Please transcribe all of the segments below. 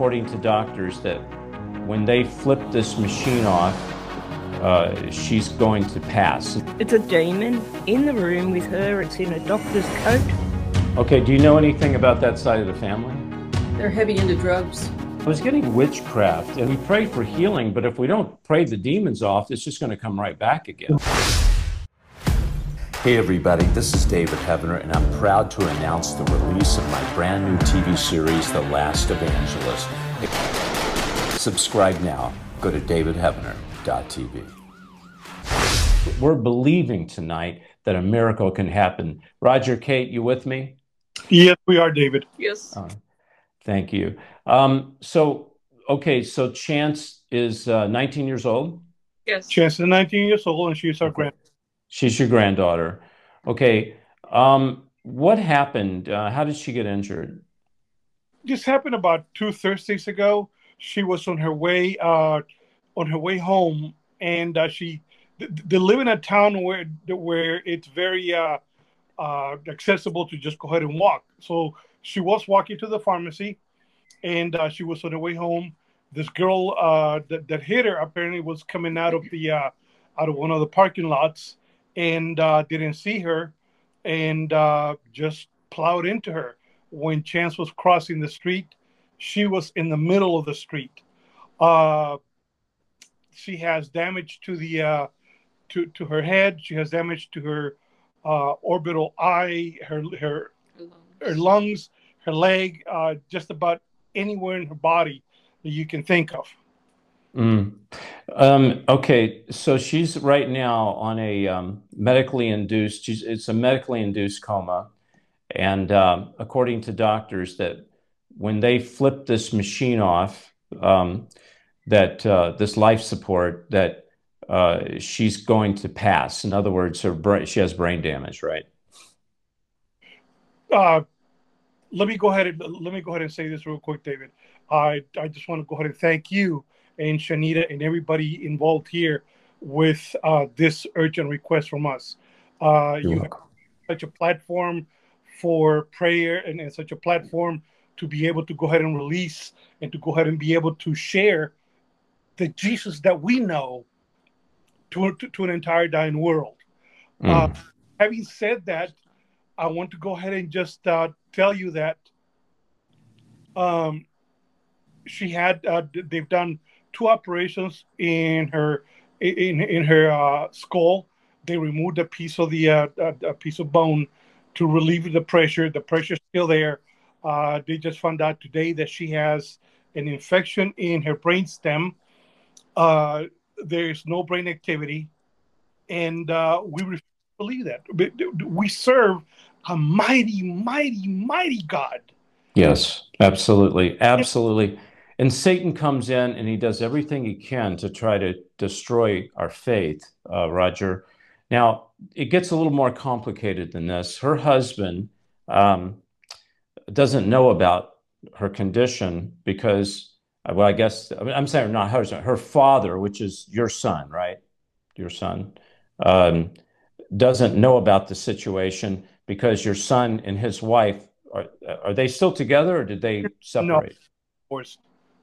according to doctors, that when they flip this machine off, uh, she's going to pass. It's a demon in the room with her. It's in a doctor's coat. Okay, do you know anything about that side of the family? They're heavy into drugs. I was getting witchcraft, and we pray for healing, but if we don't pray the demons off, it's just going to come right back again. Hey, everybody, this is David Heavener, and I'm proud to announce the release of my brand new TV series, The Last Evangelist. Subscribe now. Go to davidheavener.tv. We're believing tonight that a miracle can happen. Roger, Kate, you with me? Yes, we are, David. Yes. Uh, thank you. Um, so, okay, so Chance is uh, 19 years old. Yes. Chance is 19 years old, and she's our Okay. grand. She's your granddaughter. Okay. Um, what happened? Uh, how did she get injured? This happened about two Thursdays ago. She was on her way, uh, on her way home, and uh, she they, live in a town where where it's very uh, uh, accessible to just go ahead and walk. So she was walking to the pharmacy, and uh, she was on her way home. This girl that, that hit her apparently was coming out of the out of one of the parking lots and uh, didn't see her, and uh, just plowed into her. When Chance was crossing the street, she was in the middle of the street. Uh, she has damage to the uh, to to her head. She has damage to her uh, orbital eye, her her her lungs, her leg, uh, just about anywhere in her body that you can think of. Mm. Um, okay, so she's right now on a um, medically induced. She's, it's a medically induced coma, and um, according to doctors, that when they flip this machine off, um, that uh, this life support, that uh, she's going to pass. In other words, her she has brain damage, right? Uh, let me go ahead and let me go ahead and say this real quick, David. I I just want to go ahead and thank you and Shanita and everybody involved here with uh, this urgent request from us. Uh, You're have such a platform for prayer and, and such a platform to be able to go ahead and release and to go ahead and be able to share the Jesus that we know to, to, to an entire dying world. Uh, Mm. having said that, I want to go ahead and just uh, tell you that um, she had uh, they've done two operations in her in in her uh, skull. They removed a piece of the uh, a, piece of bone to relieve the pressure. The pressure's still there. Uh, they just found out today that she has an infection in her brain stem. Uh, there's no brain activity, and uh, we refuse to believe that. We serve a mighty, mighty, mighty God. Yes, absolutely. Absolutely. And Satan comes in and he does everything he can to try to destroy our faith, uh, Roger. Now, it gets a little more complicated than this. Her husband um, doesn't know about her condition because, uh, well, I guess, I mean, I'm saying not her husband, her father, which is your son, right? Your son, um, doesn't know about the situation because your son and his wife are, are they still together or did they separate? No, Divorced.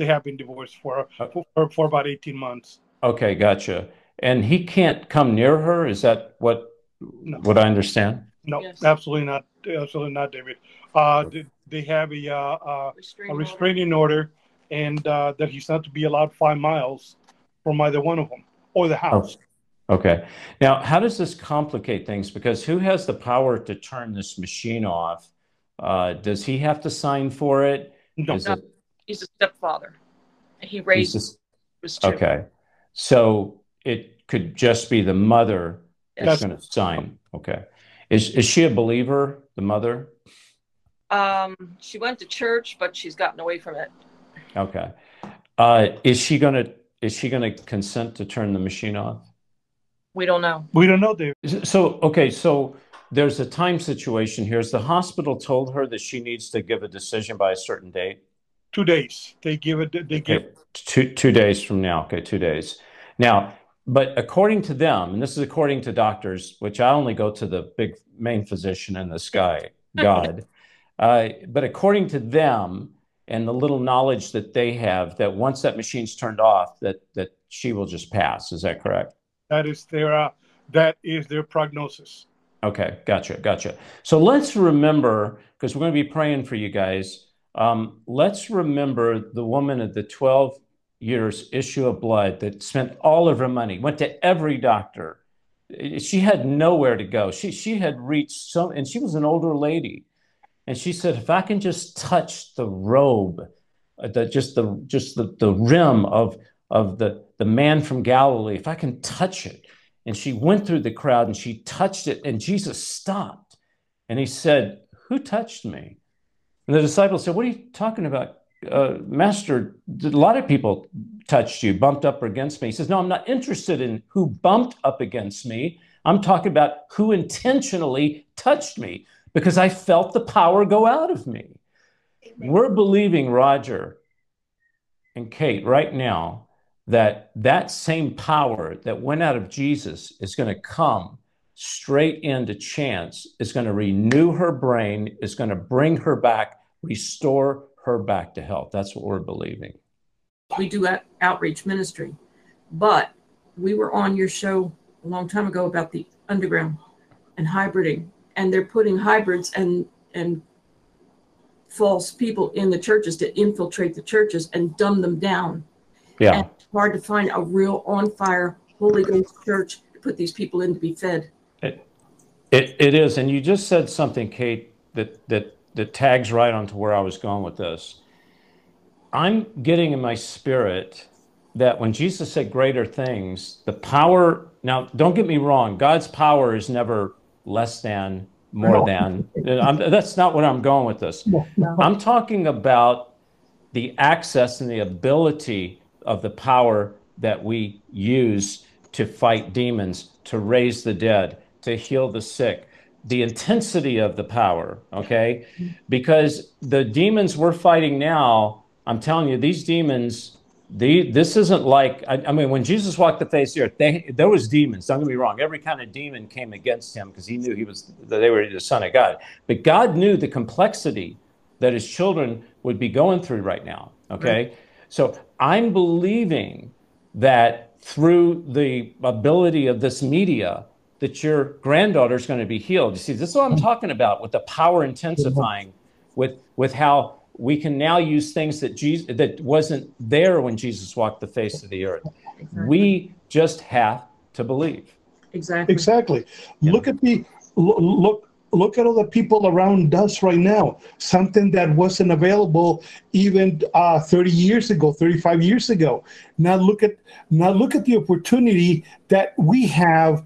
They have been divorced for, Oh. for for about 18 months. Okay, gotcha. And he can't come near her? Is that what No. what I understand? No, Yes. absolutely not. Absolutely not, David. Uh, they, they have a, uh, uh, a restraining order, and uh, that he's not to be allowed five miles from either one of them or the house. Okay. Now, how does this complicate things? Because who has the power to turn this machine off? Uh, does he have to sign for it? No, Is it He's a stepfather. He he's raised just his two. okay? So it could just be the mother that's going to sign. Okay. Is is she a believer, the mother? Um, she went to church, but she's gotten away from it. Okay. Uh, is she gonna is she gonna consent to turn the machine off? We don't know. we don't know, David. So, okay, so there's a time situation here. Is the hospital told her that she needs to give a decision by a certain date? Two days. They give it. They give. Okay, two two days from now. Okay, two days. Now, but according to them, and this is according to doctors, which I only go to the big main physician in the sky, God. uh, but according to them, and the little knowledge that they have that once that machine's turned off, that that she will just pass. Is that correct? That is their uh, that is their prognosis. Okay, gotcha, gotcha. So let's remember, because we're going to be praying for you guys. Um, let's remember the woman at the 12 years issue of blood that spent all of her money, went to every doctor. She had nowhere to go. She she had reached so, and she was an older lady, and she said, if I can just touch the robe, uh, the just the just the, the rim of of the the man from Galilee, if I can touch it, and she went through the crowd and she touched it, and Jesus stopped. And he said, Who touched me? And the disciples said, What are you talking about? Uh, Master, a lot of people touched you, bumped up against me. He says, No, I'm not interested in who bumped up against me. I'm talking about who intentionally touched me because I felt the power go out of me. Amen. We're believing, Roger and Kate, right now, that that same power that went out of Jesus is going to come straight into Chance, is going to renew her brain, is going to bring her back, restore her back to health. That's what we're believing. We do outreach ministry, but we were on your show a long time ago about the underground and hybriding, and they're putting hybrids and and false people in the churches to infiltrate the churches and dumb them down. Yeah. And hard to find a real on fire Holy Ghost church to put these people in to be fed. It, it, it is. And you just said something, Kate, that, that, that tags right onto where I was going with this. I'm getting in my spirit that when Jesus said greater things, the power, now don't get me wrong, God's power is never less than, more no. than. I'm, that's not what I'm going with this. No. I'm talking about the access and the ability of the power that we use to fight demons, to raise the dead, to heal the sick, the intensity of the power, okay? Because the demons we're fighting now, I'm telling you, these demons, the, this isn't like, I, I mean, when Jesus walked the face of the earth, they, there was demons, don't get me wrong. Every kind of demon came against him because he knew he was, they were the son of God. But God knew the complexity that his children would be going through right now, okay? Right. So I'm believing that through the ability of this media, that your granddaughter is going to be healed. You see, this is what I'm talking about with the power intensifying, with with how we can now use things that Jesus that wasn't there when Jesus walked the face of the earth. Exactly. We just have to believe. Exactly. Exactly. Yeah. Look at the look look at all the people around us right now something that wasn't available even uh, 30 years ago 35 years ago now look at now look at the opportunity that we have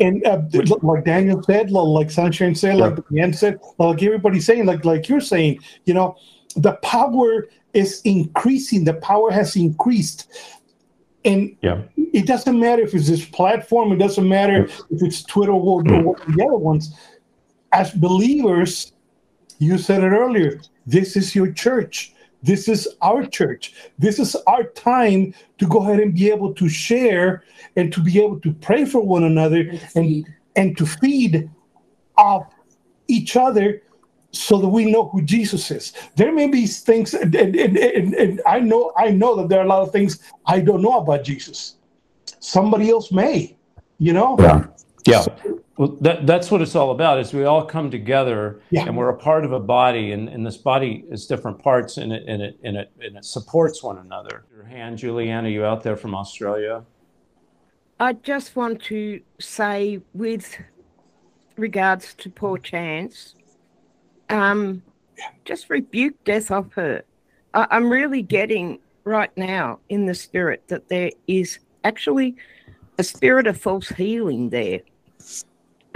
and uh, like daniel said like sunshine said like yeah. said like everybody's saying like like you're saying you know the power is increasing the power has increased and yeah. it doesn't matter if it's this platform it doesn't matter if it's twitter or, or the other ones as believers, you said it earlier, this is your church. This is our church. This is our time to go ahead and be able to share and to be able to pray for one another and, and to feed off each other so that we know who Jesus is. There may be things, and, and, and, and, I know I know that there are a lot of things I don't know about Jesus. Somebody else may, you know. Yeah. Yeah. So, well, that, that's what it's all about is we all come together yeah. and we're a part of a body and, and this body is different parts and it, and, it, and, it, and it supports one another. Your hand, Julianne, are you out there from Australia? I just want to say with regards to poor Chance, um, just rebuke death of her. I, I'm really getting right now in the spirit that there is actually a spirit of false healing there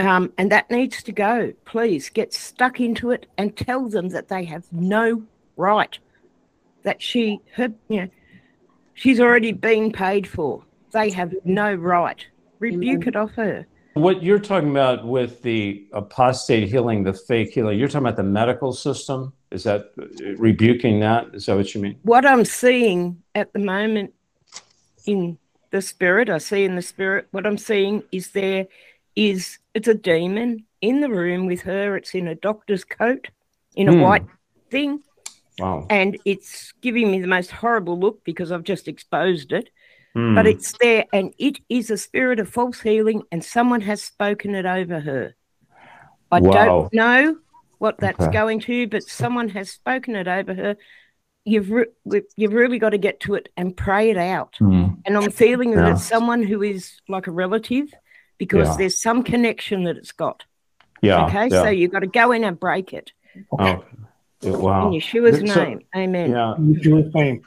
um, and that needs to go. Please get stuck into it and tell them that they have no right. That she, her, you know, she's already been paid for. They have no right. Rebuke it off her. What you're talking about with the apostate healing, the fake healing, you're talking about the medical system. Is that rebuking that? Is that what you mean? What I'm seeing at the moment in the spirit, I see in the spirit, what I'm seeing is there is it's a demon in the room with her. It's in a doctor's coat, in a mm. white thing, Wow. and it's giving me the most horrible look because I've just exposed it. Hmm. But it's there, and it is a spirit of false healing, and someone has spoken it over her. I Wow. don't know what that's Okay. going to, but someone has spoken it over her. You've re- you've really got to get to it and pray it out. Hmm. And I'm feeling that it's someone who is like a relative because Yeah. there's some connection that it's got. yeah. okay, yeah. so you've got to go in and break it Oh, wow. in Yeshua's So- name. Amen. Yeah. Yeshua's name.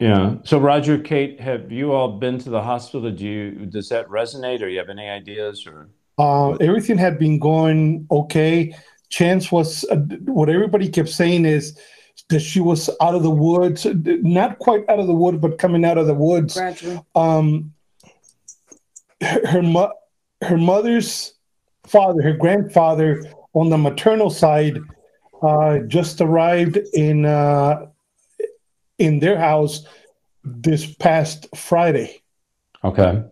Yeah. So Roger, Kate, have you all been to the hospital? Do you does that resonate or you have any ideas or Uh, everything had been going okay. Chance was uh, what everybody kept saying is that she was out of the woods, not quite out of the woods, but coming out of the woods. Gradually. Um, her her, mo- her mother's father, her grandfather on the maternal side, uh, just arrived in uh, in their house this past Friday, Okay.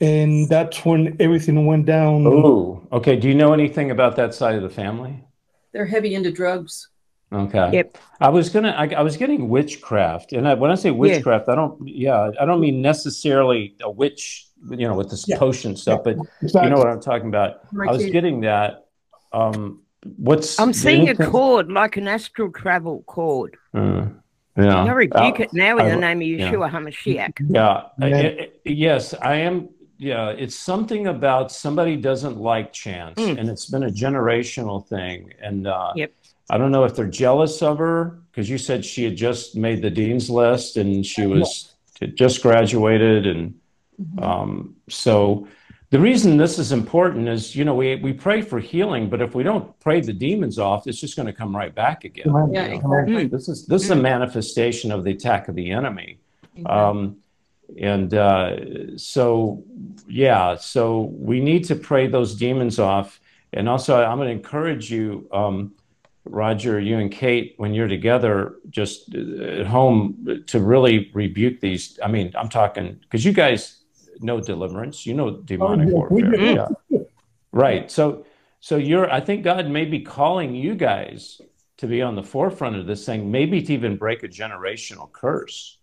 and that's when everything went down. Oh, okay. Do you know anything about that side of the family? They're heavy into drugs. Okay. Yep. I was gonna. I, I was getting witchcraft, and I, when I say witchcraft, I don't. Yeah, I don't mean necessarily a witch. You know, with this Yeah. potion stuff, but Exactly. you know what I'm talking about. I was Reiki. getting that. Um, what's I'm seeing a cord, like an astral travel cord. Uh, yeah. I rebuke Uh, it now in I- the name of yeah. Yeshua HaMashiach. Yeah. Yeah. I- I- yes, I am. Yeah, it's something about somebody doesn't like chance, Mm. and it's been a generational thing. And uh, Yep. I don't know if they're jealous of her because you said she had just made the dean's list and she was had just graduated, and. Um, so. The reason this is important is, you know, we, we pray for healing, but if we don't pray the demons off, it's just going to come right back again. Yeah, you know? exactly. This is this is a manifestation of the attack of the enemy. Um, and uh, so, yeah, so we need to pray those demons off. And also, I'm going to encourage you, um, Roger, you and Kate, when you're together, just uh, at home, to really rebuke these. I mean, I'm talking because you guys know deliverance, you know demonic yeah, warfare. Yeah. Right. So, so you're, I think God may be calling you guys to be on the forefront of this thing, maybe to even break a generational curse.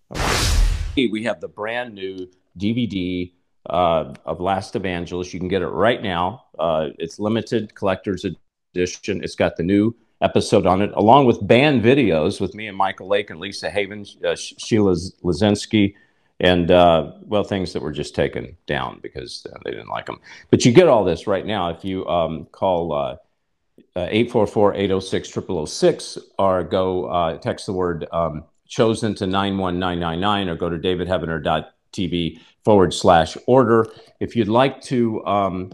We have the brand new DVD uh, of Last Evangelist. You can get it right now. Uh, it's limited collector's edition. It's got the new episode on it, along with band videos with me and Michael Lake and Lisa Haven, uh, Sheila Lazinski, and uh, well, things that were just taken down because uh, they didn't like them. But you get all this right now if you um, call uh, 844 806 0006 or go uh, text the word um, chosen to 91999 or go to davidheavener.tv forward slash order. If you'd like to um,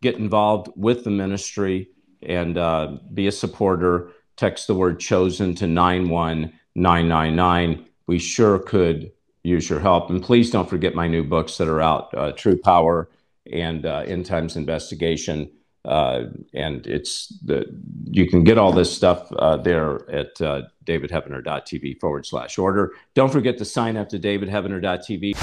get involved with the ministry and uh, be a supporter, text the word chosen to 91999. We sure could use your help. And please don't forget my new books that are out uh, True Power and uh, End Times Investigation. Uh, and it's the you can get all this stuff uh, there at uh, davidheavener.tv forward slash order. Don't forget to sign up to davidheavener.tv.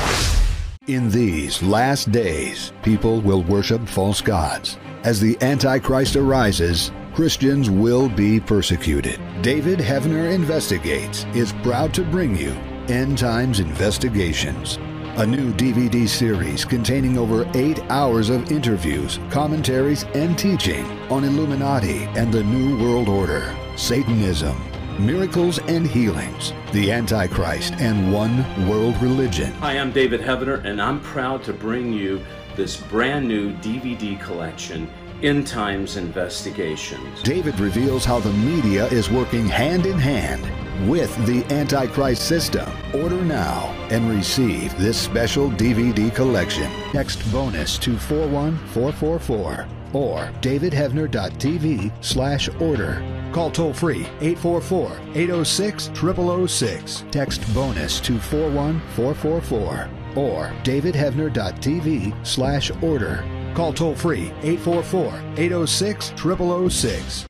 In these last days, people will worship false gods. As the Antichrist arises, Christians will be persecuted. David Heavener Investigates is proud to bring you End Times Investigations, a new DVD series containing over eight hours of interviews, commentaries, and teaching on Illuminati and the New World Order, Satanism, miracles and healings, the Antichrist, and one world religion. Hi, I'm David Heavener, and I'm proud to bring you this brand new DVD collection, End Times Investigations. David reveals how the media is working hand in hand with the Antichrist system. Order now and receive this special DVD collection. Text bonus to 41444 or davidheavener.tv slash order. Call toll free 844 806 0006. Text bonus to 41444 or davidheavener.tv slash order. Call toll free 844 806 0006.